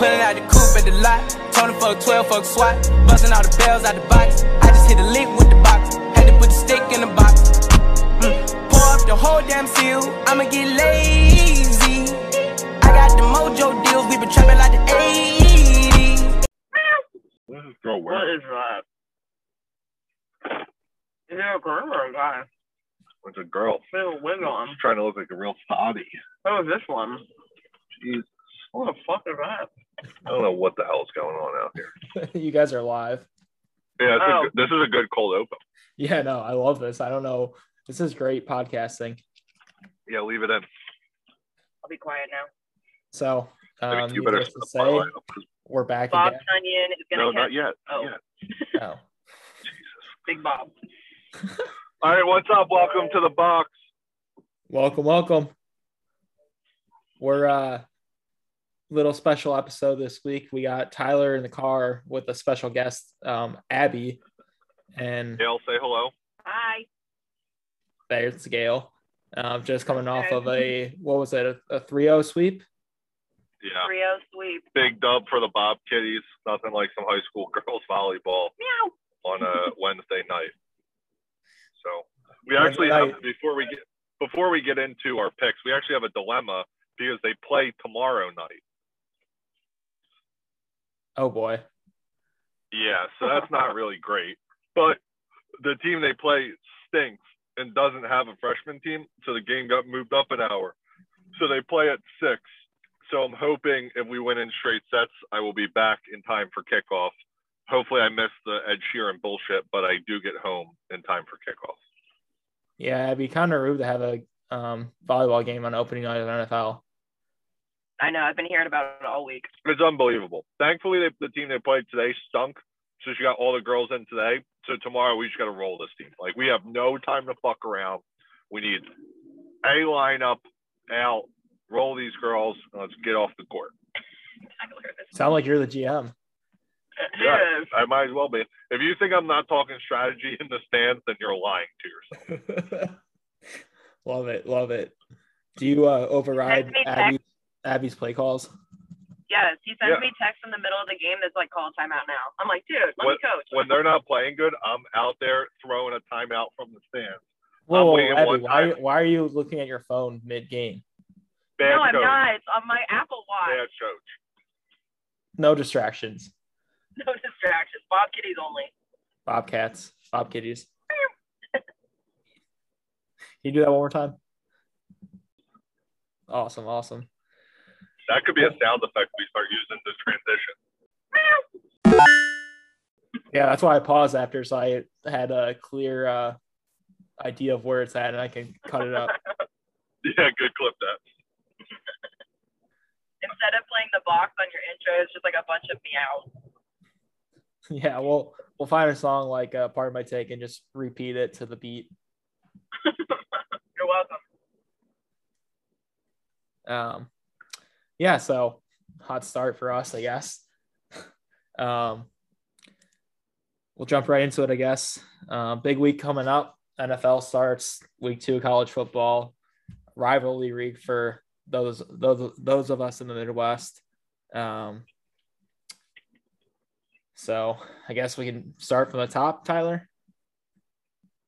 Pulling out the coupe at the lot. Tony fuck 12, fuck SWAT. Busting all the bells out the box. I just hit a lick with the box. Had to put the stick in the box. Mm. Pour up the whole damn seal. I'ma get lazy. I got the mojo deals. We been trapping like the 80s. What is this girl What wearing? is that? Is it a girl or a guy? It's a girl. Put a wig on. She's trying to look like a real thotty. Oh, this one. Jeez. What the fuck is that? I don't know what the hell is going on out here. you guys are live. Yeah, it's a Oh. good- this is a good cold open. Yeah, no, I love this. I don't know. This is great podcasting. Yeah, leave it in. I'll be quiet now. So, um, you better to say, we're back Bob again. Tunyon is gonna No, catch not yet. Oh. Not yet. Oh. Big Bob. All right, what's up? Welcome to the box. Welcome, welcome. We're uh little special episode this week. We got Tyler in the car with a special guest, um, Abby, and Gail, say hello. Hi. there's Gail. Um, just coming off of a what was it, a, a 3-0 sweep? Yeah, Rio sweep. big dub for the Bob Kitties. Nothing like some high school girls volleyball Meow. on a Wednesday night. So we Wednesday actually night. have before we get before we get into our picks, we actually have a dilemma because they play tomorrow night. Oh boy. Yeah, so that's not really great. But the team they play stinks and doesn't have a freshman team, so the game got moved up an hour. So they play at six. So I'm hoping if we win in straight sets, I will be back in time for kickoff. Hopefully, I missed the Ed Sheeran bullshit, but I do get home in time for kickoff. Yeah, it'd be kind of rude to have a um, volleyball game on opening night of the NFL. I know. I've been hearing about it all week. It's unbelievable. Thankfully, they, the team they played today stunk. So she got all the girls in today. So tomorrow we just got to roll this team. Like we have no time to fuck around. We need a lineup out, roll these girls, and let's get off the court. Sound like you're the GM. Yeah. Yes. I might as well be. If you think I'm not talking strategy in the stands, then you're lying to yourself. love it, love it. Do you uh, override Text. Abby, Abby's play calls? Yes. He sends Yeah. me text in the middle of the game that's like, call timeout now. I'm like, dude, let What- me coach. When they're not playing good, I'm out there throwing a timeout from the stands. Whoa, whoa, waiting Abby, why, time. why are you looking at your phone mid game? Bad no, I'm coach. not. It's on my Apple Watch. Bad coach. No distractions. No distractions. Bob Kitties only. Bobcats, Bob Kitties. Can you do that one more time? Awesome, awesome. That could be a sound effect we start using this transition. Yeah, that's why I paused after, so I had a clear uh, idea of where it's at, and I can cut it up. Yeah, good clip that. Instead of playing the box on your intro, it's just like a bunch of meows. yeah, we'll we'll find a song like uh, "Part of My Take" and just repeat it to the beat. You're welcome. Um, yeah, so hot start for us, I guess. Um, we'll jump right into it, I guess. Uh, big week coming up. NFL starts week two, college football, rivalry week for those those those of us in the Midwest. Um, so I guess we can start from the top, Tyler.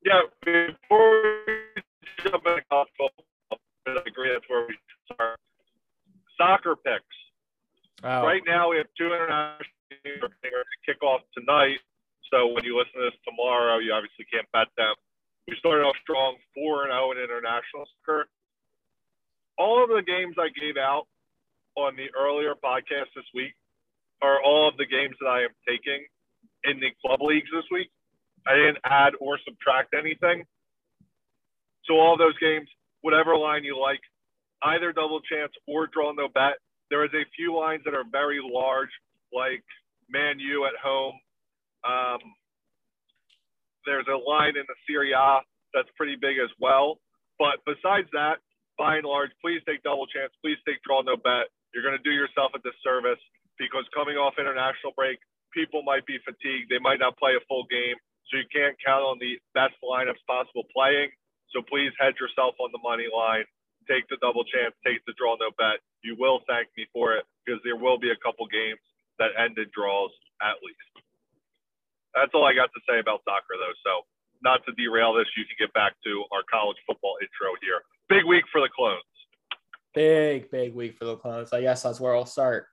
Yeah, before we jump into college football, I agree that's where we start. Soccer picks. Oh, Right now, we have two international games that are going to kick off tonight. So when you listen to this tomorrow, you obviously can't bet them. We started off strong, 4 and 0 in international soccer. All of the games I gave out on the earlier podcast this week are all of the games that I am taking in the club leagues this week. I didn't add or subtract anything. So all those games, whatever line you like, either double chance or draw no bet. There is a few lines that are very large, like Man U at home. Um, there's a line in the Serie A that's pretty big as well. But besides that, by and large, please take double chance. Please take draw no bet. You're going to do yourself a disservice because coming off international break, people might be fatigued. They might not play a full game. So you can't count on the best lineups possible playing. So please hedge yourself on the money line. Take the double chance, take the draw no bet. You will thank me for it because there will be a couple games that end in draws at least. That's all I got to say about soccer, though. So, not to derail this, you can get back to our college football intro here. Big week for the clones. Big, big week for the clones. I guess that's where I'll start.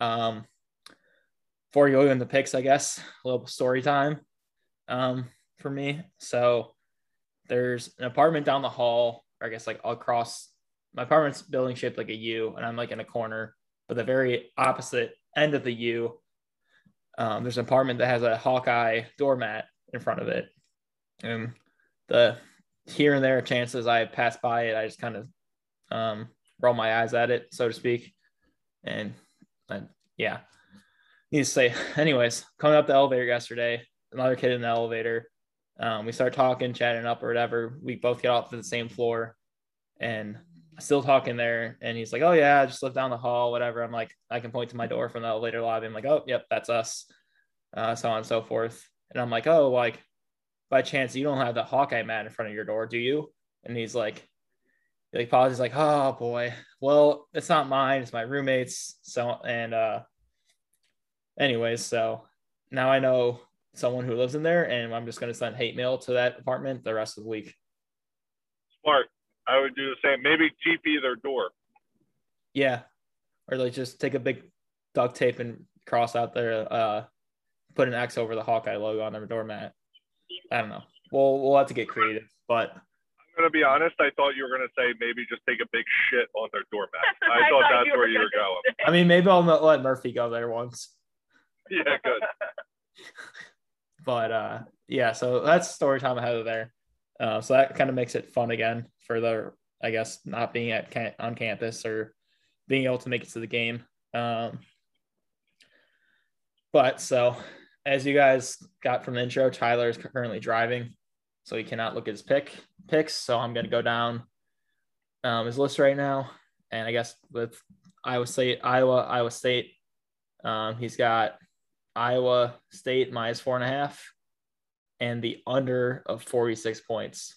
Um, before you go in the picks, I guess a little story time um, for me. So there's an apartment down the hall, I guess like across my apartment's building shaped like a U, and I'm like in a corner. But the very opposite end of the U, um, there's an apartment that has a Hawkeye doormat in front of it. And the here and there chances I pass by it, I just kind of um, roll my eyes at it, so to speak. And, and yeah, need to say, anyways, coming up the elevator yesterday, another kid in the elevator. Um, we start talking, chatting up or whatever. We both get off to the same floor and still talking there. And he's like, Oh, yeah, I just live down the hall, whatever. I'm like, I can point to my door from the elevator lobby. I'm like, Oh, yep, that's us. Uh, so on and so forth. And I'm like, Oh, like, by chance, you don't have the Hawkeye mat in front of your door, do you? And he's like, like pauses like oh boy well it's not mine it's my roommate's so and uh anyways so now i know someone who lives in there and i'm just going to send hate mail to that apartment the rest of the week Smart. I would do the same. Maybe TP their door. yeah or like just take a big duct tape and cross out their, uh put an x over the hawkeye logo on their doormat i don't know we'll we'll have to get creative but I'm gonna be honest. I thought you were gonna say maybe just take a big shit on their doormat. I, I thought thought that's you where you were gonna i mean maybe i'll let murphy go there once Yeah, good. but uh yeah so that's story time ahead of there. Uh, so that kind of makes it fun again for the i guess not being at on campus or being able to make it to the game. Um but so as you guys got from the intro tyler is currently driving so he cannot look at his pick picks so i'm going to go down um, his list right now. And i guess with iowa state iowa iowa state um, he's got Iowa State minus four and a half, and the under of 46 points.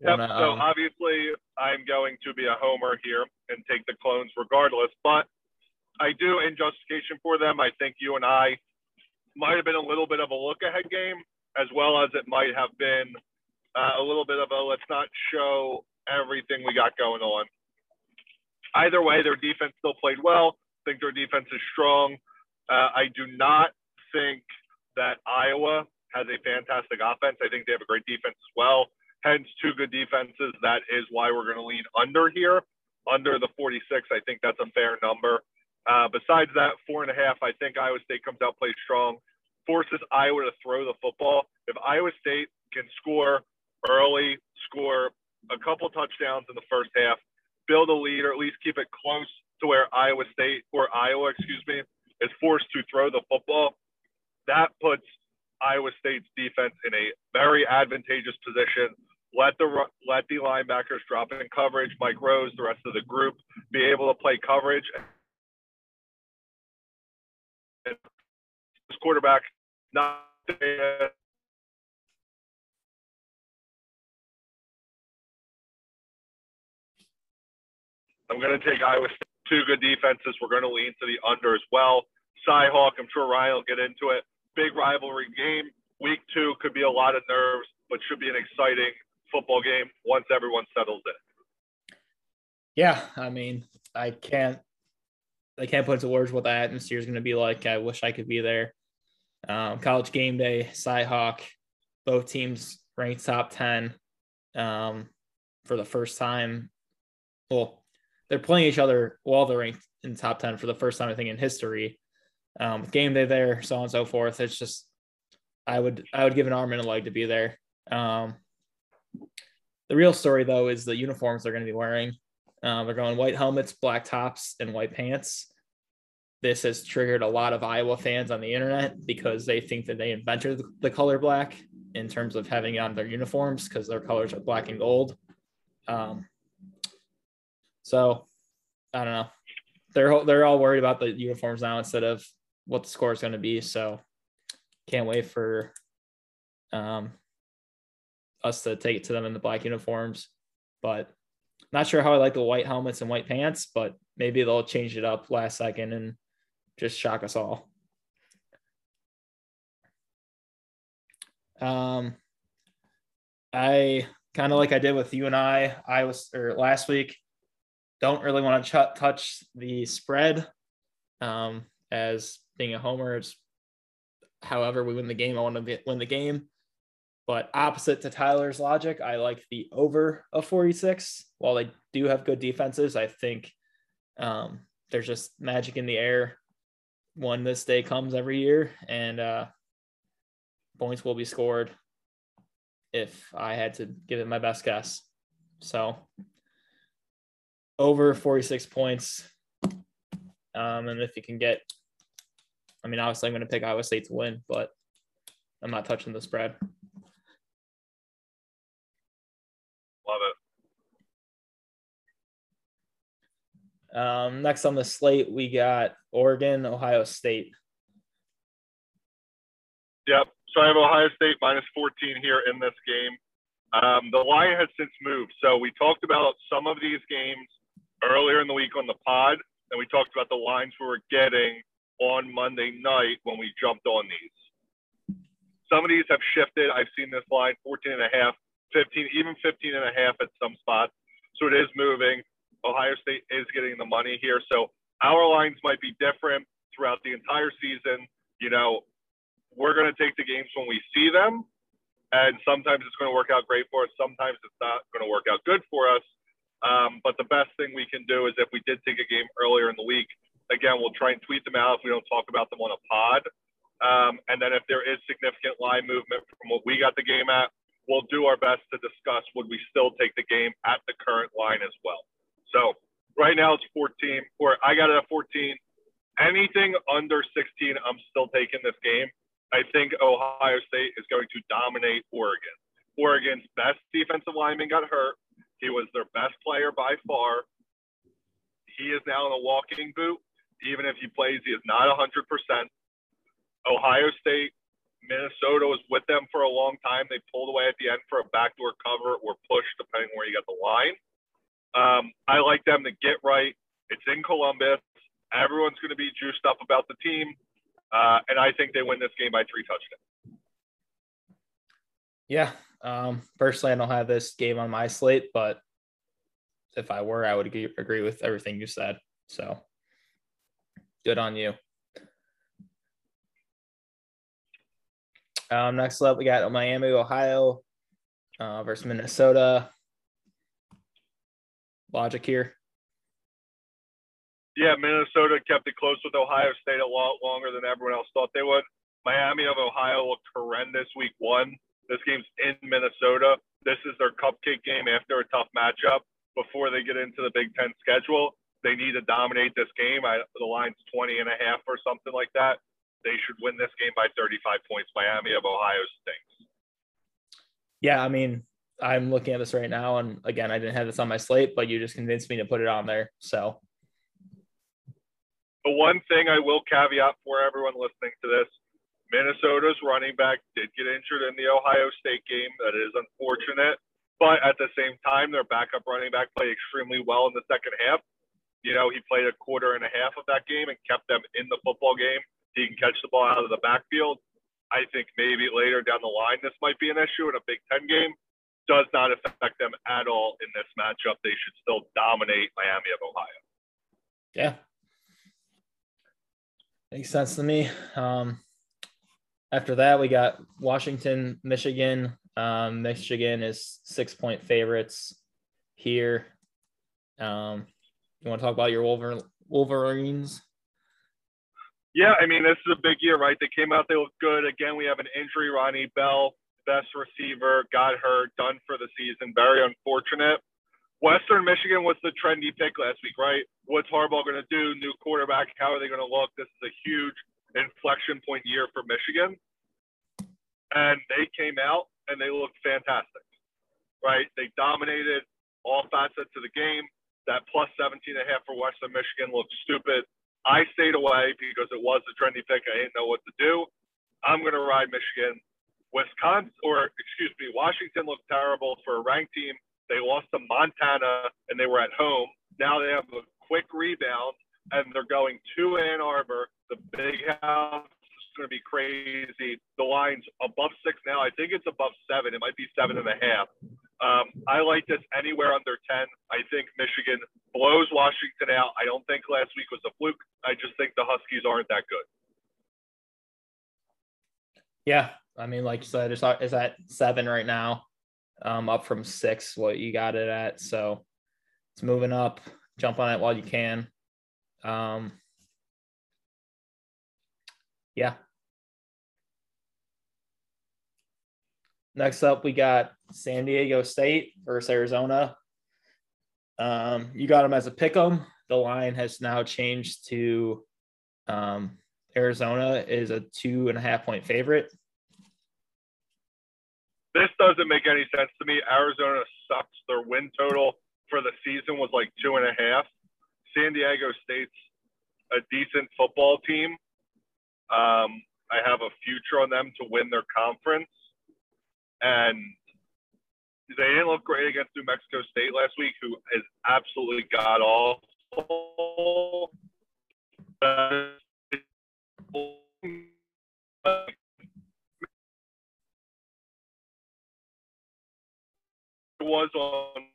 Yep. Wanna, so um, obviously, I'm going to be a homer here and take the clones regardless. But I do, in justification for them, I think you and I might have been a little bit of a look ahead game, as well as it might have been uh, a little bit of a let's not show everything we got going on. Either way, their defense still played well. I think their defense is strong. Uh, I do not think that Iowa has a fantastic offense. I think they have a great defense as well. Hence, two good defenses. That is why we're going to lean under here, under the 46. I think that's a fair number. Uh, besides that, four and a half. I think Iowa State comes out plays strong, forces Iowa to throw the football. If Iowa State can score early, score a couple touchdowns in the first half, build a lead, or at least keep it close to where Iowa State or Iowa, excuse me, is forced to throw the football, that puts Iowa State's defense in a very advantageous position. Let the let the linebackers drop in coverage. Mike Rose, the rest of the group, be able to play coverage. And this quarterback not I'm going to take Iowa State. Two good defenses. We're going to lean to the under as well. Cyhawk, I'm sure Ryan will get into it. Big rivalry game. Week two could be a lot of nerves, but should be an exciting football game once everyone settles in. Yeah, I mean, I can't, I can't put into words what the atmosphere is going to be like. I wish I could be there. Um, college game day, Cyhawk, both teams ranked top ten um, for the first time. Well, they're playing each other while they're ranked in top 10 for the first time, I think, in history. Um, game day there, so on and so forth. It's just, I would, I would give an arm and a leg to be there. Um, the real story, though, is the uniforms they're going to be wearing. Um, they're going white helmets, black tops, and white pants. This has triggered a lot of Iowa fans on the internet because they think that they invented the color black in terms of having on their uniforms because their colors are black and gold. Um, so I don't know. They're they're all worried about the uniforms now instead of what the score is going to be. So can't wait for um, us to take it to them in the black uniforms. But Not sure how I like the white helmets and white pants, but maybe they'll change it up last second and just shock us all. Um, I kind of like I did with you and I, I was or last week, don't really want to ch- touch the spread. Um, as being a homer, it's however we win the game, I want to win the game. But opposite to Tyler's logic, I like the over of 46. While they do have good defenses, I think um, there's just magic in the air when this day comes every year, and uh, points will be scored if I had to give it my best guess. So over 46 points. Um, and if you can get, I mean, obviously I'm going to pick Iowa State to win, but I'm not touching the spread. Love it. Um, next on the slate, we got Oregon, Ohio State. Yep. So I have Ohio State minus 14 here in this game. Um, the line has since moved. So we talked about some of these games earlier in the week on the pod, and we talked about the lines we were getting on Monday night when we jumped on these. Some of these have shifted. I've seen this line 14 and a half, 15, even 15 and a half at some spots. So it is moving. Ohio State is getting the money here. So our lines might be different throughout the entire season. You know, we're going to take the games when we see them. And sometimes it's going to work out great for us. Sometimes it's not going to work out good for us. Um, but the best thing we can do is if we did take a game earlier in the week, again, we'll try and tweet them out if we don't talk about them on a pod. Um, and then if there is significant line movement from what we got the game at, we'll do our best to discuss would we still take the game at the current line as well. So right now it's 14, or I got it at 14. Anything under 16, I'm still taking this game. I think Ohio State is going to dominate Oregon. Oregon's best defensive lineman got hurt. He was their best player by far. He is now in a walking boot. Even if he plays, he is not 100%. Ohio State, Minnesota was with them for a long time. They pulled away at the end for a backdoor cover or push, depending where you got the line. Um, I like them to get right. It's in Columbus. Everyone's going to be juiced up about the team. Uh, and I think they win this game by three touchdowns. Yeah. Um, personally, I don't have this game on my slate, but if I were, I would agree, with everything you said. So good on you. Um, next up, we got Miami, Ohio uh, versus Minnesota. Logic here. Yeah, Minnesota kept it close with Ohio State a lot longer than everyone else thought they would. Miami of Ohio looked horrendous week one. This game's in Minnesota. This is their cupcake game after a tough matchup before they get into the Big Ten schedule. They need to dominate this game. I, the line's 20 and a half or something like that. They should win this game by 35 points. Miami of Ohio stinks. Yeah, I mean, I'm looking at this right now, and again, I didn't have this on my slate, but you just convinced me to put it on there. So the one thing I will caveat for everyone listening to this Minnesota's running back did get injured in the Ohio State game. That is unfortunate. But at the same time, their backup running back played extremely well in the second half. You know, he played a quarter and a half of that game and kept them in the football game. He can catch the ball out of the backfield. I think maybe later down the line, this might be an issue in a Big Ten game. Does not affect them at all in this matchup. They should still dominate Miami of Ohio. Yeah, Makes sense to me. Um, after that, we got Washington, Michigan. Um, Michigan is six point favorites here. Um, you want to talk about your Wolver- Wolverines? Yeah, I mean, this is a big year, right? They came out, they look good. Again, we have an injury. Ronnie Bell, best receiver, got hurt, done for the season. Very unfortunate. Western Michigan was the trendy pick last week, right? What's Harbaugh going to do? New quarterback. How are they going to look? This is a huge inflection point year for Michigan. And they came out and they looked fantastic, right? They dominated all facets of the game. That plus 17 and a half for Western Michigan looked stupid. I stayed away because it was a trendy pick. I didn't know what to do. I'm going to ride Michigan. Wisconsin, or excuse me, Washington looked terrible for a ranked team They lost to Montana and they were at home. Now they have a quick rebound and they're going to Ann Arbor. The big house is going to be crazy. The line's above six now. I think it's above seven. It might be seven and a half. Um, I like this anywhere under 10. I think Michigan blows Washington out. I don't think last week was a fluke. I just think the Huskies aren't that good. Yeah. I mean, like you said, it's, at seven right now, um, up from six, what you got it at. So it's moving up. Jump on it while you can. Um, yeah. Next up, we got San Diego State versus Arizona. Um, you got them as a pick 'em. The line has now changed to um, Arizona is a two and a half point favorite. This doesn't make any sense to me. Arizona sucks. Their win total for the season was like two and a half. San Diego State's a decent football team. Um, I have a future on them to win their conference. And they didn't look great against New Mexico State last week, who is absolutely god awful. was on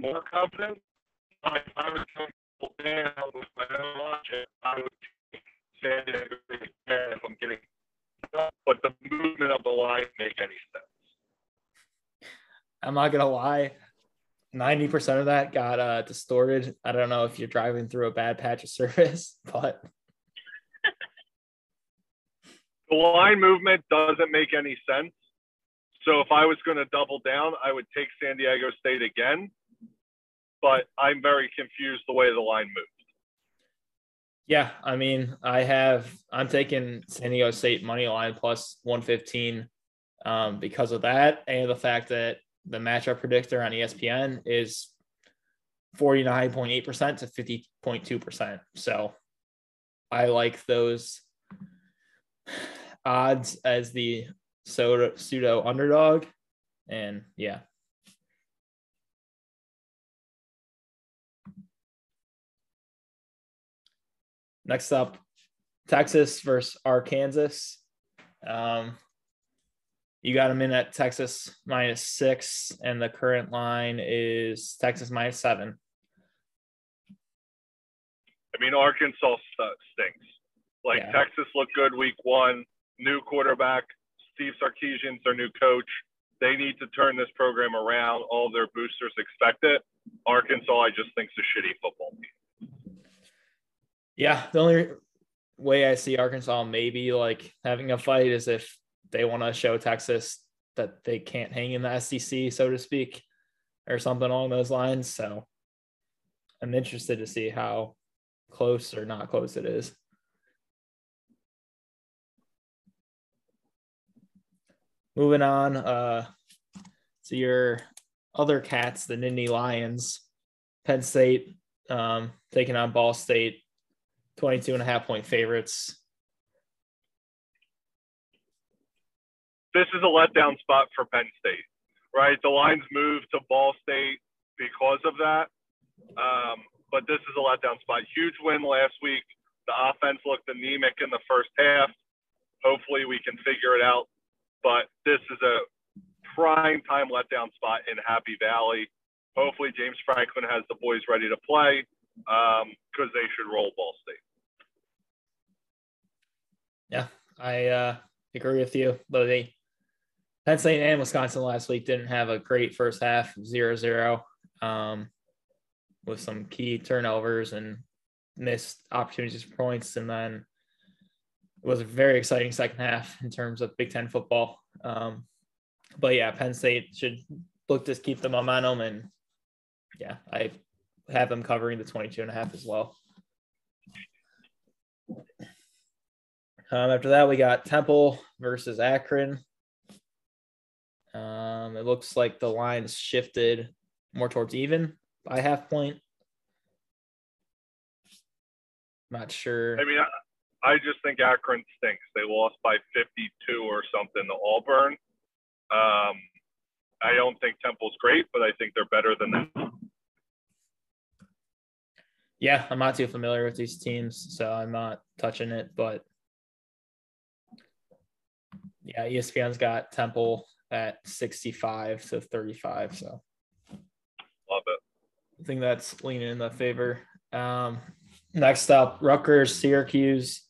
more confident. I down with my own I would if I'm getting but the movement of the line make any sense. I'm not gonna lie. 90% of that got uh, distorted. I don't know if you're driving through a bad patch of surface, but the line movement doesn't make any sense. So if I was going to double down, I would take San Diego State again. But I'm very confused the way the line moved. Yeah, I mean, I have I'm taking San Diego State money line plus 115 um, because of that and the fact that the matchup predictor on ESPN is 49.8% to 50.2%. So I like those odds as the pseudo, pseudo underdog. And yeah. Next up, Texas versus Arkansas. Um, you got them in at Texas minus six, and the current line is Texas minus seven. I mean, Arkansas stinks. Like yeah. Texas looked good week one, new quarterback, Steve Sarkisian's their new coach. They need to turn this program around. All their boosters expect it. Arkansas, I just think, is a shitty football team. Yeah, the only way I see Arkansas maybe like having a fight is if they want to show Texas that they can't hang in the SEC, so to speak, or something along those lines. So I'm interested to see how close or not close it is. Moving on uh, to your other cats, the Nittany Lions, Penn State um, taking on Ball State, 22 and a half point favorites. This is a letdown spot for Penn State, right? The lines moved to Ball State because of that. Um, but this is a letdown spot. Huge win last week. The offense looked anemic in the first half. Hopefully, we can figure it out but this is a prime time letdown spot in Happy Valley. Hopefully, James Franklin has the boys ready to play because um, they should roll Ball State. Yeah, I uh, agree with you. Though Penn State and Wisconsin last week didn't have a great first half, 0-0, um, with some key turnovers and missed opportunities for points, and then it was a very exciting second half in terms of Big Ten football. Um, but yeah, Penn State should look to keep the momentum. And yeah, I have them covering the 22 and a half as well. Um, after that, we got Temple versus Akron. Um, it looks like the lines shifted more towards even by half point. Not sure. I mean, I just think Akron stinks. They lost by 52 or something to Auburn. Um, I don't think Temple's great, but I think they're better than that. Yeah, I'm not too familiar with these teams, so I'm not touching it. But yeah, ESPN's got Temple at 65 to 35. So Love it. I think that's leaning in the favor. Um, next up, Rutgers, Syracuse.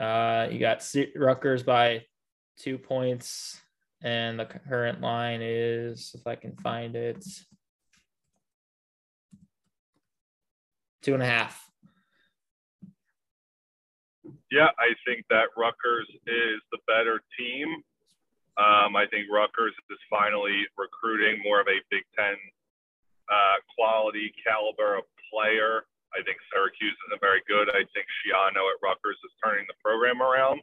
Uh, you got C- Rutgers by two points, and the current line is, if I can find it, two and a half. Yeah, I think that Rutgers is the better team. Um, I think Rutgers is finally recruiting more of a Big Ten uh, quality caliber of player. I think Syracuse isn't very good. I think Schiano at Rutgers is turning the program around.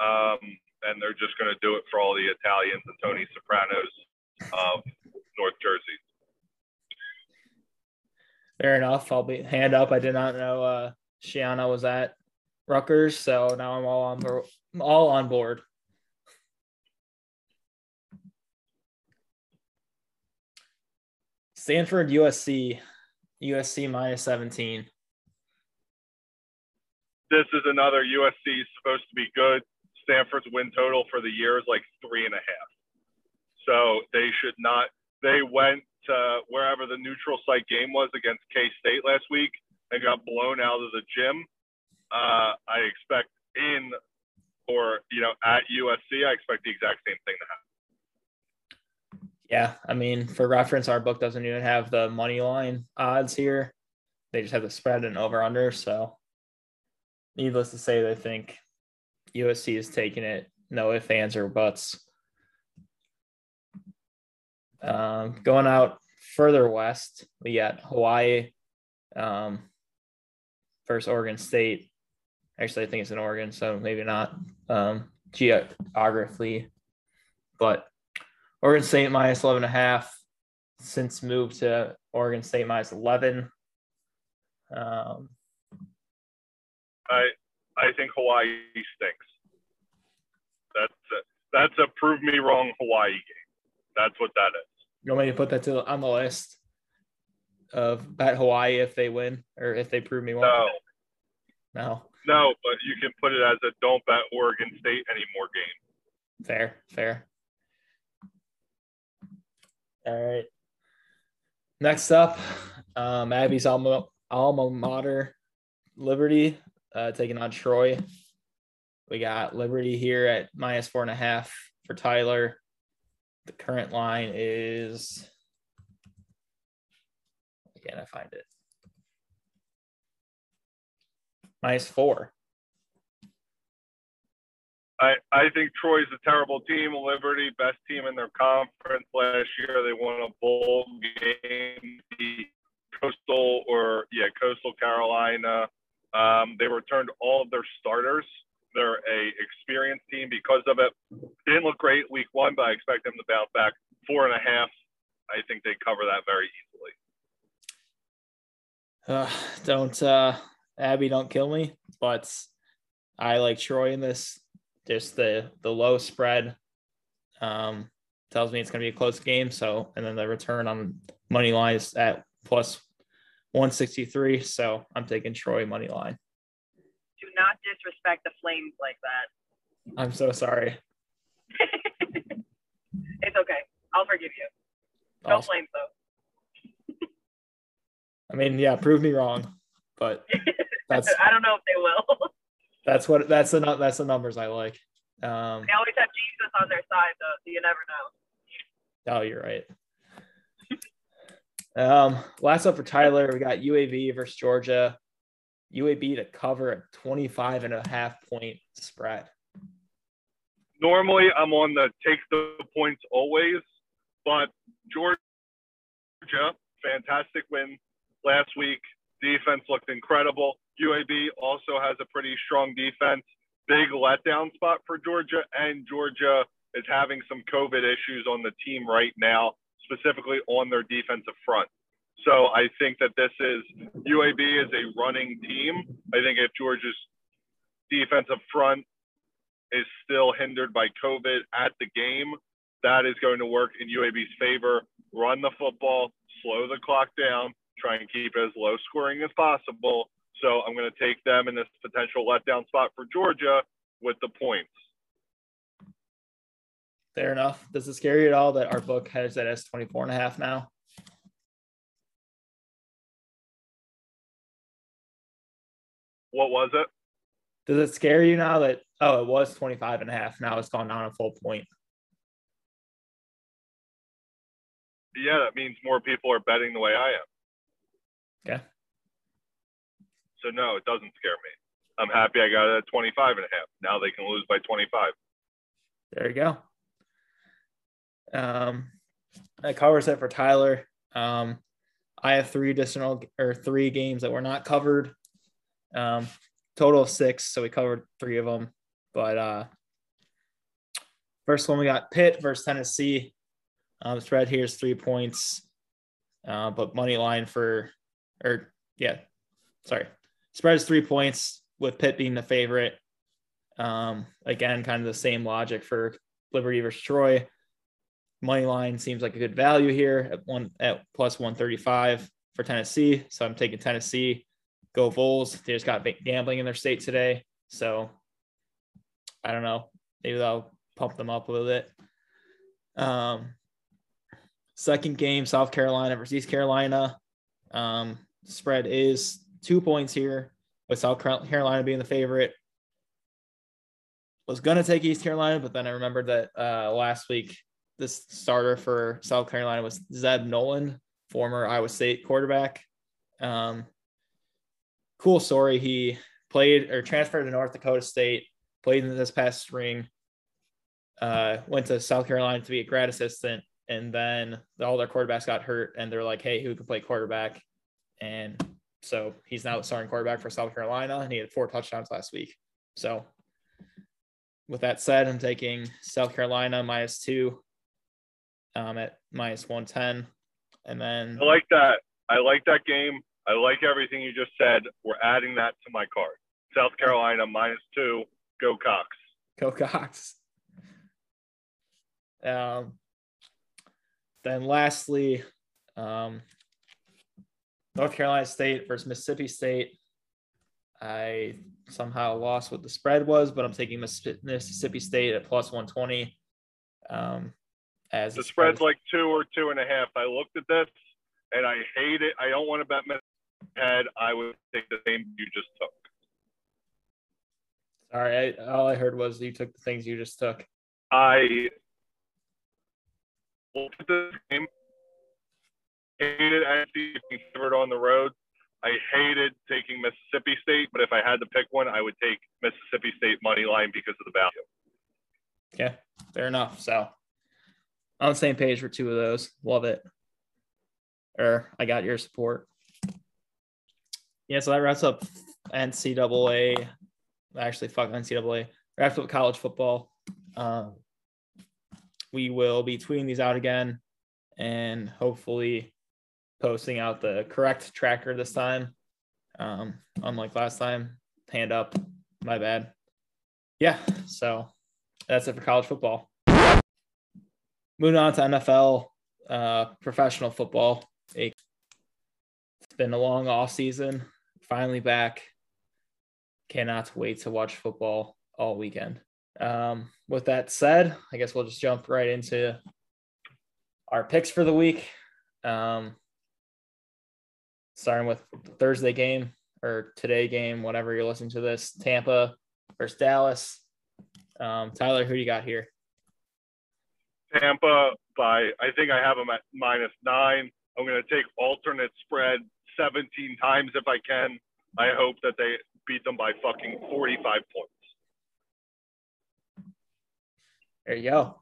Um, and they're just going to do it for all the Italians and Tony Sopranos of North Jersey. Fair enough. I'll be hand up. I did not know uh Schiano was at Rutgers, so now I'm all on board all on board. Stanford USC USC minus 17. This is another USC supposed to be good. Stanford's win total for the year is like three and a half. So they should not. They went wherever the neutral site game was against K State last week and got blown out of the gym. Uh, I expect in or you know at USC, I expect the exact same thing to happen. Yeah, I mean, for reference, our book doesn't even have the money line odds here. They just have the spread and over under. So, needless to say, they think USC is taking it. No ifs, ands, or buts. Um, going out further west, we got Hawaii um, versus Oregon State. Actually, I think it's in Oregon, so maybe not um, geographically, but Oregon State minus 11 and a half since moved to Oregon State minus 11. Um, I I think Hawaii stinks. That's a, that's a prove me wrong Hawaii game. That's what that is. you want me to put that to on the list of bet Hawaii if they win or if they prove me wrong? No, No. No, but you can put it as a don't bet Oregon State anymore game. Fair, fair. All right. Next up, um, Abby's alma, alma mater, Liberty, uh, taking on Troy. We got Liberty here at minus four and a half for Tyler. The current line is, again, I find it minus four. I, I think Troy's a terrible team. Liberty, best team in their conference last year. They won a bowl game, the Coastal or yeah, Coastal Carolina. Um, they returned all of their starters. They're a experienced team because of it. Didn't look great week one, but I expect them to bounce back. Four and a half. I think they cover that very easily. Uh, don't uh, Abby, don't kill me. But I like Troy in this. Just the the low spread um, tells me it's going to be a close game. So, and then the return on money line is at plus 163. So I'm taking Troy money line. Do not disrespect the Flames like that. I'm so sorry. it's okay. I'll forgive you. No Awesome. Flames though. I mean, yeah, prove me wrong, but that's I don't know if they will. that's what that's the that's the numbers I like. Um, they always have Jesus on their side though, so you never know. Oh, you're right. Um, last up for Tyler, we got UAB versus Georgia. UAB to cover a 25 and a half point spread. Normally, I'm on the take the points always, but Georgia, fantastic win last week. Defense looked incredible. UAB also has a pretty strong defense. Big letdown spot for Georgia, and Georgia is having some COVID issues on the team right now, specifically on their defensive front. So I think that this is UAB is a running team. I think if Georgia's defensive front is still hindered by COVID at the game, that is going to work in UAB's favor. Run the football, slow the clock down, try and keep it as low scoring as possible. So I'm going to take them in this potential letdown spot for Georgia with the points. Fair enough. Does it scare you at all that our book has that as 24 and a half now? What was it? Does it scare you now that, oh, it was 25 and a half. Now it's gone down a full point. Yeah, that means more people are betting the way I am. Okay. So no, it doesn't scare me. I'm happy I got it at 25 and a half. Now they can lose by 25. There you go. Um, that covers it for Tyler. Um, I have three additional or three games that were not covered. Um, total of six, so we covered three of them. But uh, first one we got Pitt versus Tennessee. Um, spread here is three points, uh, but money line for, or yeah, sorry, spread is three points with Pitt being the favorite. Um, again, kind of the same logic for Liberty versus Troy. Money line seems like a good value here at one at plus 135 for Tennessee. So I'm taking Tennessee. Go Vols. They just got gambling in their state today. So I don't know. Maybe they'll pump them up a little bit. Um, second game, South Carolina versus East Carolina. Um, spread is two points here, with South Carolina being the favorite. Was gonna take East Carolina, but then I remembered that uh, last week this starter for South Carolina was Zeb Noland, former Iowa State quarterback. Um, cool story. He played or transferred to North Dakota State, played in this past spring, uh, went to South Carolina to be a grad assistant, and then all their quarterbacks got hurt, and they're like, "Hey, who can play quarterback?" And so he's now the starting quarterback for South Carolina, and he had four touchdowns last week. So, with that said, I'm taking South Carolina minus two um, at minus 110. And then I like that. I like that game. I like everything you just said. We're adding that to my card. South Carolina minus two. Go Cocks. Go Cocks. Um, then lastly, um, North Carolina State versus Mississippi State. I somehow lost what the spread was, but I'm taking Mississippi State at plus 120. Um, as the spread's like two or two and a half. I looked at this and I hate it. I don't want to bet head. I would take the same you just took. Sorry, I, all I heard was you took the things you just took. I looked at this game, hated actually being favored on the road. I hated taking Mississippi State, but if I had to pick one, I would take Mississippi State money line because of the value. Okay, fair enough. So on the same page for two of those. Love it. Or I got your support. Yeah, so that wraps up NCAA. Actually, fuck NCAA. Wraps up college football. Um, we will be tweeting these out again and hopefully posting out the correct tracker this time. Um, unlike last time, hand up, my bad. Yeah, so that's it for college football. Moving on to NFL, uh, professional football. It's been a long off season. Finally back. Cannot wait to watch football all weekend. Um, with that said, I guess we'll just jump right into our picks for the week. Um, starting with the Thursday game or today game, whatever you're listening to this, Tampa versus Dallas. Um, Tyler, who do you got here? Tampa by, I think I have them at minus nine. I'm going to take alternate spread 17 times if I can. I hope that they beat them by fucking 45 points. There you go.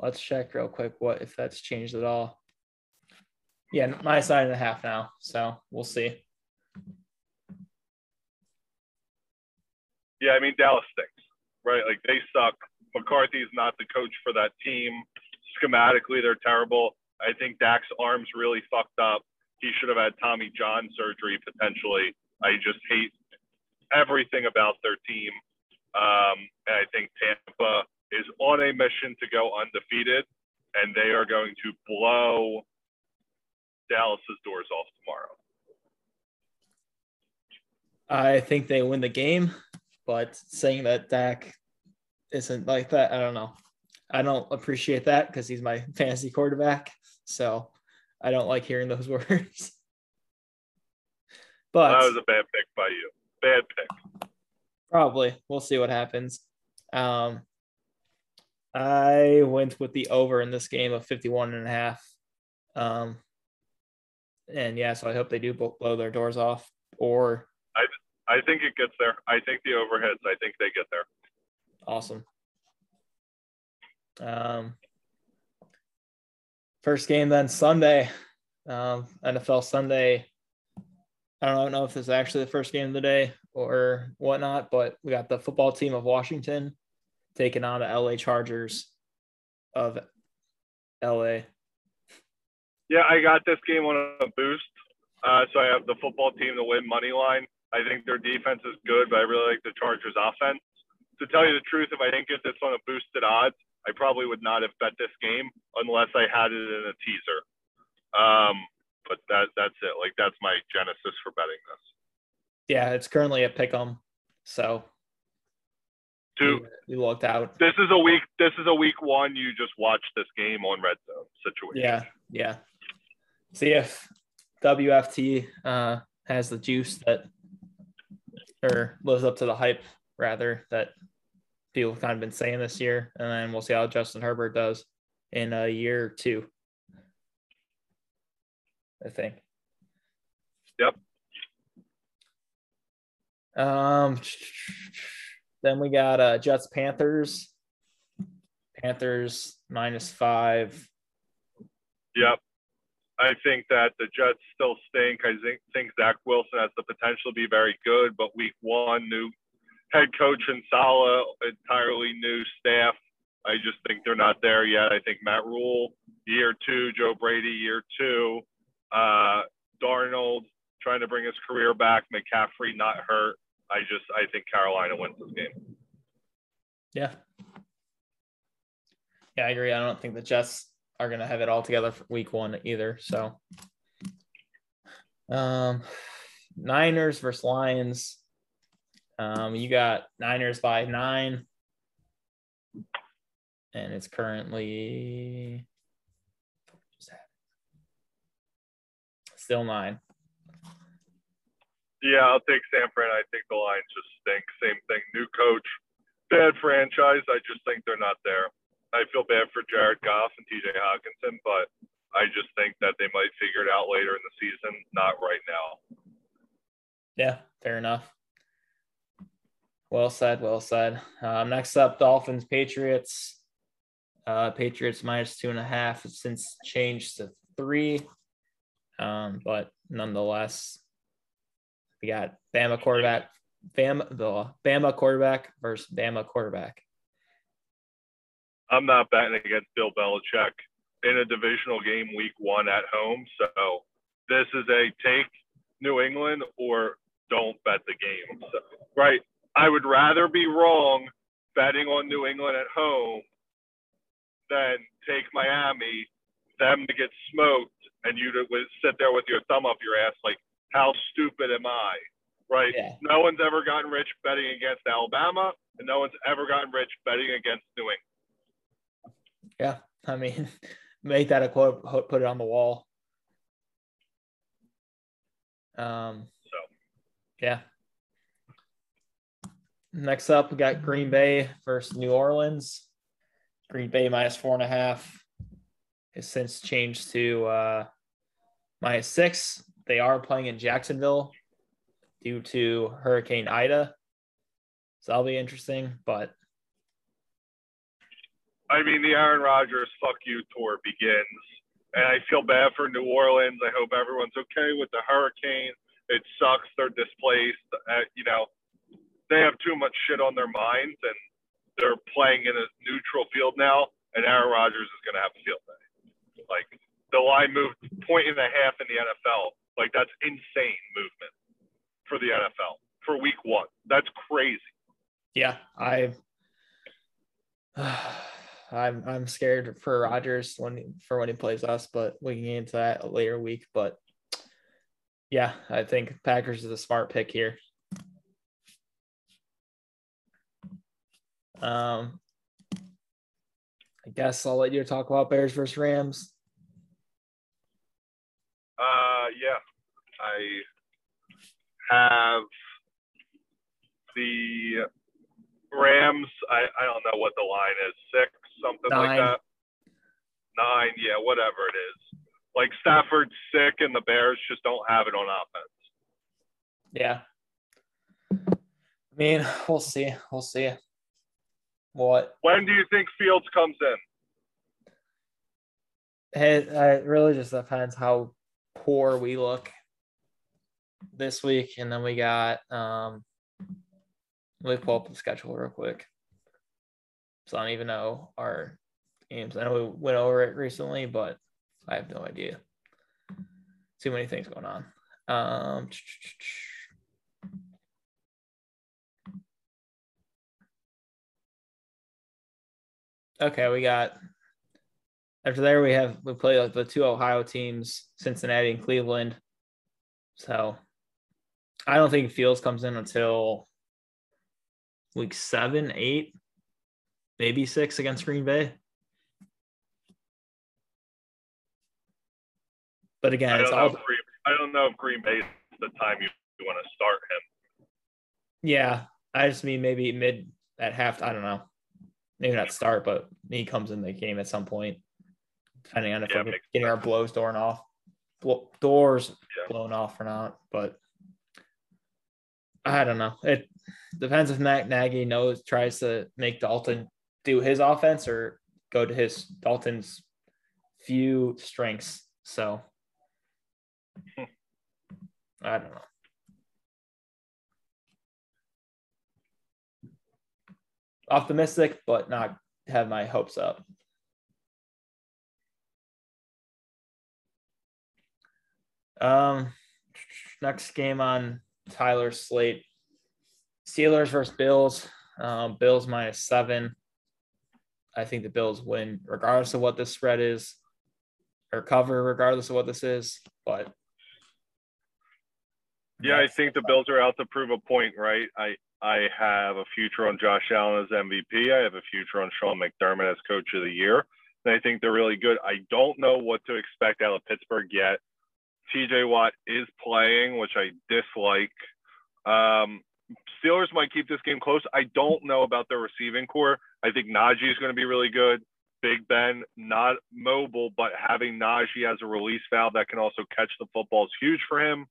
Let's check real quick what if that's changed at all. Yeah, minus nine and a half now. So we'll see. Yeah, I mean Dallas stinks, right? Like they suck. McCarthy's not the coach for that team schematically they're terrible. I think Dak's arm's really fucked up. He should have had Tommy John surgery potentially. I just hate everything about their team. Um, and I think Tampa is on a mission to go undefeated. and they are going to blow Dallas's doors off tomorrow. I think they win the game, but saying that Dak isn't like that, I don't know. I don't appreciate that because he's my fantasy quarterback. So I don't like hearing those words. But that was a bad pick by you. Bad pick. Probably. We'll see what happens. Um, I went with the over in this game of 51 and a half. Um, and yeah, so I hope they do blow their doors off or I I think it gets there. I think the overheads, I think they get there. Awesome. Um, first game then Sunday, um, NFL Sunday. I don't know if this is actually the first game of the day or whatnot, but we got the football team of Washington taking on the LA Chargers of LA. Yeah, I got this game on a boost. Uh, so I have the football team to win money line. I think their defense is good, but I really like the Chargers offense. To tell you the truth, if I didn't get this on a boosted odds, I probably would not have bet this game unless I had it in a teaser. Um, but that that's it. Like that's my genesis for betting this. Yeah, it's currently a pick 'em. So Two. We looked out. This is a week. This is a week one. You just watch this game on red zone situation. Yeah, yeah. See if WFT uh, has the juice that, or lives up to the hype rather that people have kind of been saying this year, and then we'll see how Justin Herbert does in a year or two. I think. Yep. Um. Then we got uh, Jets Panthers. Panthers minus five. Yep. I think that the Jets still stink. I think, think Zach Wilson has the potential to be very good, but week one, new head coach and Saleh, entirely new staff. I just think they're not there yet. I think Matt Rhule, year two, Joe Brady, year two, uh, Darnold trying to bring his career back, McCaffrey not hurt. I just I think Carolina wins this game. Yeah. Yeah, I agree. I don't think the Jets are gonna have it all together for week one either. So um Niners versus Lions. Um, you got Niners by nine. And it's currently still nine. Yeah, I'll take San Fran. I think the Lions just stink. Same thing. New coach, bad franchise. I just think they're not there. I feel bad for Jared Goff and TJ Hockenson, but I just think that they might figure it out later in the season, not right now. Yeah, fair enough. Well said. Well said. Um, next up, Dolphins, Patriots. Uh, Patriots minus two and a half since changed to three. Um, but nonetheless, we got Bama quarterback, Bama the Bama quarterback versus Bama quarterback. I'm not betting against Bill Belichick in a divisional game week one at home. So this is a take New England or don't bet the game. So, right. I would rather be wrong betting on New England at home than take Miami, them to get smoked, and you to sit there with your thumb up your ass like, how stupid am I? Right? Yeah. No one's ever gotten rich betting against Alabama, and no one's ever gotten rich betting against New England. Yeah. I mean, make that a quote, put it on the wall. Um, so, yeah. Next up, we got Green Bay versus New Orleans. Green Bay minus four and a half has since changed to uh, minus six they are playing in Jacksonville due to Hurricane Ida. So that'll be interesting. But I mean, the Aaron Rodgers fuck you tour begins. And I feel bad for New Orleans. I hope everyone's okay with the hurricane. It sucks. They're displaced. Uh, you know, they have too much shit on their minds and they're playing in a neutral field now. And Aaron Rodgers is going to have a field day. Like, the line moved point and a half in the NFL like that's insane movement for the NFL for week one. That's crazy. Yeah, I I'm I'm scared for Rodgers when for when he plays us, but we can get into that later week. But yeah, I think Packers is a smart pick here. Um, I guess I'll let you talk about Bears versus Rams. Uh, yeah, I have the Rams. I, I don't know what the line is, six, something like that. Nine, yeah, whatever it is. Like Stafford's sick, and the Bears just don't have it on offense. Yeah. I mean, we'll see. We'll see. What When do you think Fields comes in? it, it really just depends how poor we look this week, and then we got um. Let me pull up the schedule real quick. So I don't even know our games. I know we went over it recently, but I have no idea. Too many things going on. Um. Okay, we got after there we have we play like the two Ohio teams, Cincinnati and Cleveland. So I don't think Fields comes in until week seven, eight, maybe six against Green Bay. But again, it's all Green, I don't know if Green Bay is the time you, you want to start him. yeah. I just mean maybe mid at half. I don't know. Maybe not start, but he comes in the game at some point, depending on if Yeah, we're getting our blows door off, doors Yeah. blown off or not. But I don't know. It depends if Matt Nagy knows tries to make Dalton do his offense or go to his Dalton's few strengths. So. I don't know. Optimistic, but not have my hopes up. Um, next game on Tyler's slate: Steelers versus Bills. Um, Bills minus seven. I think the Bills win regardless of what the spread is, or cover regardless of what this is. But Yeah, I think the Bills are out to prove a point, right? I I have a future on Josh Allen as MVP. I have a future on Sean McDermott as Coach of the Year, and I think they're really good. I don't know what to expect out of Pittsburgh yet. T.J. Watt is playing, which I dislike. Um, Steelers might keep this game close. I don't know about their receiving corps. I think Najee is going to be really good. Big Ben, not mobile, but having Najee as a release valve that can also catch the football is huge for him.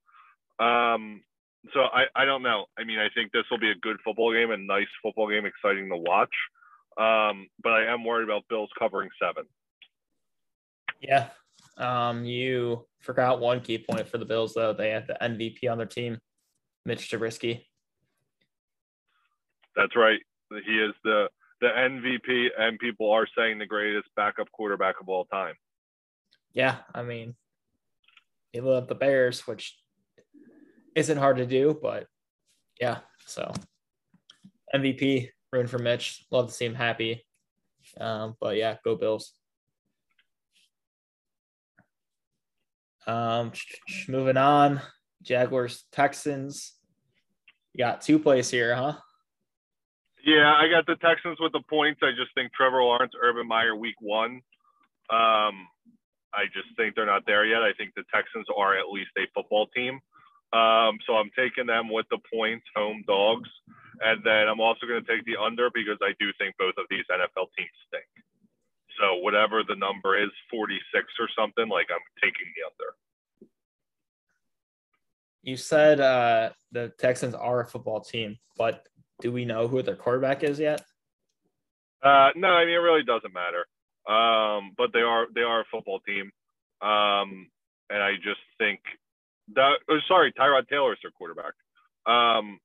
Um, so I, I don't know. I mean, I think this will be a good football game, a nice football game, exciting to watch. Um, but I am worried about Bills covering seven. Yeah. Um, you forgot one key point for the Bills though. They have the MVP on their team, Mitch Trubisky. That's right. He is the the MVP, and people are saying the greatest backup quarterback of all time. Yeah, I mean, he love the Bears, which isn't hard to do, but yeah. So MVP, room for Mitch. Love to see him happy. Um, but yeah, go Bills. Um, moving on, Jaguars, Texans. You got two plays here, huh? Yeah, I got the Texans with the points. I just think Trevor Lawrence, Urban Meyer, week one. Um, I just think they're not there yet. I think the Texans are at least a football team. Um, so I'm taking them with the points, home dogs. And then I'm also going to take the under because I do think both of these NFL teams stink. So whatever the number is, 46 or something, like I'm taking the under. You said uh, the Texans are a football team, but do we know who their quarterback is yet? Uh, no, I mean it really doesn't matter. Um, but they are they are a football team, um, and I just think that. Oh, sorry, Tyrod Taylor is their quarterback. Um,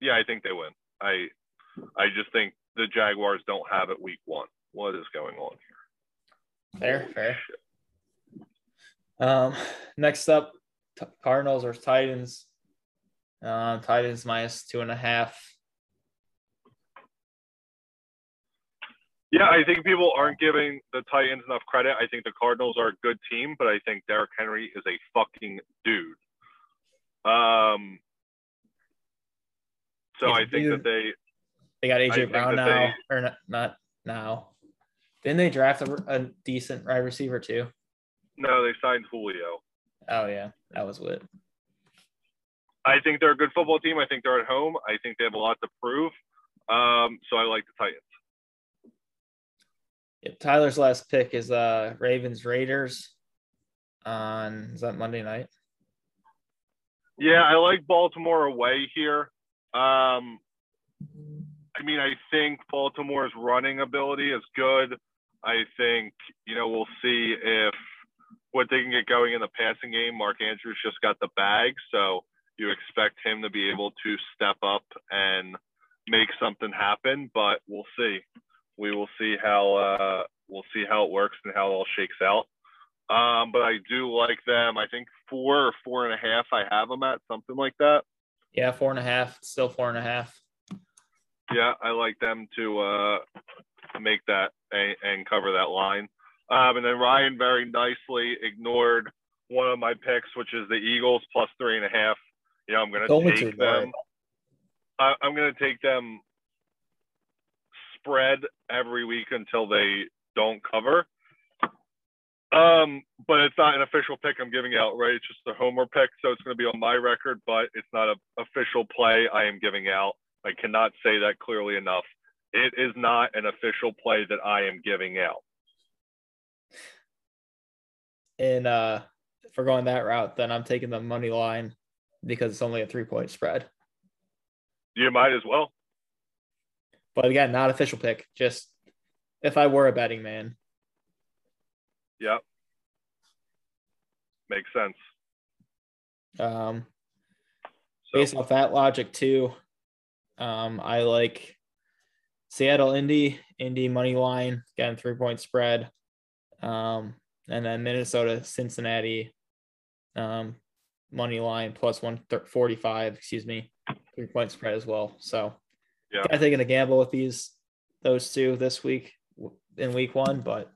yeah, I think they win. I I just think the Jaguars don't have it week one. What is going on here? Fair, fair. Um, next up, T- Cardinals or Titans. Uh, Titans minus two and a half. Yeah, I think people aren't giving the Titans enough credit. I think the Cardinals are a good team, but I think Derrick Henry is a fucking dude. Um, so I think that they They got AJ Brown now, or not, not now. Didn't they draft a, a decent wide receiver too? no, they signed Julio. Oh yeah, that was what. I think they're a good football team. I think they're at home. I think they have a lot to prove. Um, so I like the Titans. Yep, Tyler's last pick is uh Ravens Raiders on is that Monday night? Yeah, I like Baltimore away here. Um, I mean, I think Baltimore's running ability is good. I think, you know, we'll see if what they can get going in the passing game. Mark Andrews just got the bag, so you expect him to be able to step up and make something happen, but we'll see. We will see how uh, we'll see how it works and how it all shakes out. Um, but I do like them. I think four or four and a half. I have them at something like that. Yeah, four and a half. Still four and a half. Yeah, I like them to uh, make that and, and cover that line. Um, and then Ryan very nicely ignored one of my picks, which is the Eagles plus three and a half. You know, I'm going to take them. I, I'm going to take them spread every week until they don't cover. Um, but it's not an official pick I'm giving out, right? It's just a homer pick, so it's going to be on my record, but it's not an official play I am giving out. I cannot say that clearly enough. It is not an official play that I am giving out. And uh if we're going that route, then I'm taking the money line because it's only a three point spread. You might as well. But again, not official pick. Just if I were a betting man. Yep. Makes sense. Um So, based off that logic too, um, I like Seattle Indy, Indy money line, again three point spread. Um, and then Minnesota, Cincinnati, um, money line plus one forty five, excuse me, three point spread as well. So Yeah. kind of taking a gamble with these those two this week in week one, but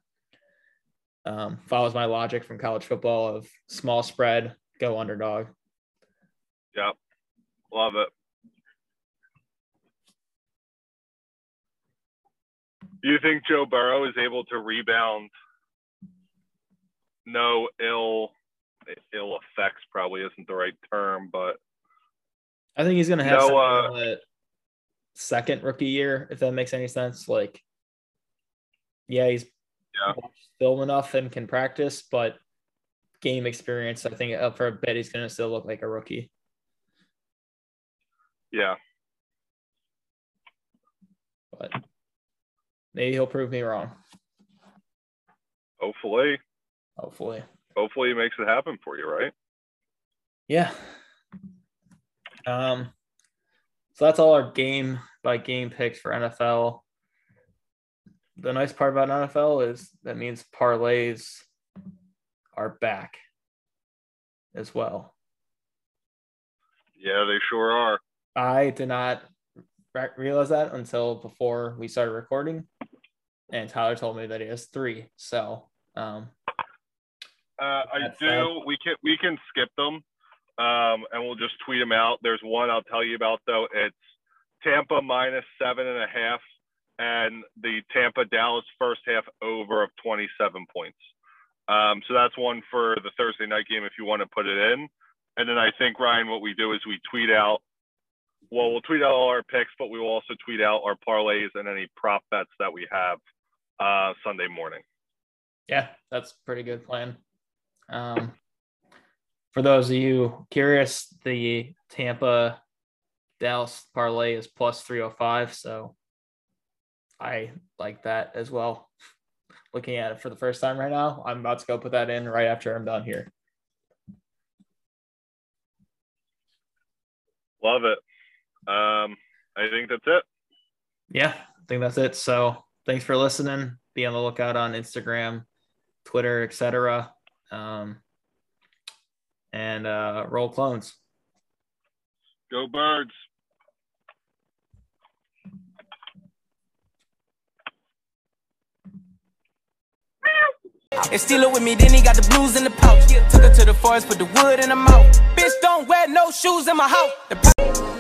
um, follows my logic from college football of small spread, go underdog. yep. Love it. Do you think Joe Burrow is able to rebound? No ill ill effects probably isn't the right term, but I think he's gonna have No, uh, second rookie year, if that makes any sense. Like, yeah, he's Yeah. film enough and can practice, but game experience, I think up for a bit, he's gonna still look like a rookie. yeah, But maybe he'll prove me wrong. hopefully, Hopefully, hopefully he makes it happen for you, right? yeah. Um, so that's all our game by game picks for NFL. The nice part about NFL is that means parlays are back as well. Yeah, they sure are. I did not re- realize that until before we started recording, and Tyler told me that he has three. So, um, Uh, I do. We can we can skip them, um, and we'll just tweet them out. There's one I'll tell you about though. It's Tampa minus seven and a half, and the Tampa Dallas first half over of 27 points. Um, so that's one for the Thursday night game if you want to put it in. And then I think Ryan, what we do is we tweet out. Well, we'll tweet out all our picks, but we will also tweet out our parlays and any prop bets that we have uh, Sunday morning. yeah, that's a pretty good plan. Um, for those of you curious, the Tampa Dallas parlay is plus 305. So I like that as well. Looking at it for the first time right now, I'm about to go put that in right after I'm done here. Love it. Um, I think that's it. Yeah, I think that's it. So thanks for listening. Be on the lookout on Instagram, Twitter, etc. Um, and uh, roll clones. Go birds. If steal it with me, then he got the blues in the pouch. Took her to the forest, put the wood in her mouth. Bitch, don't wear no shoes in my house.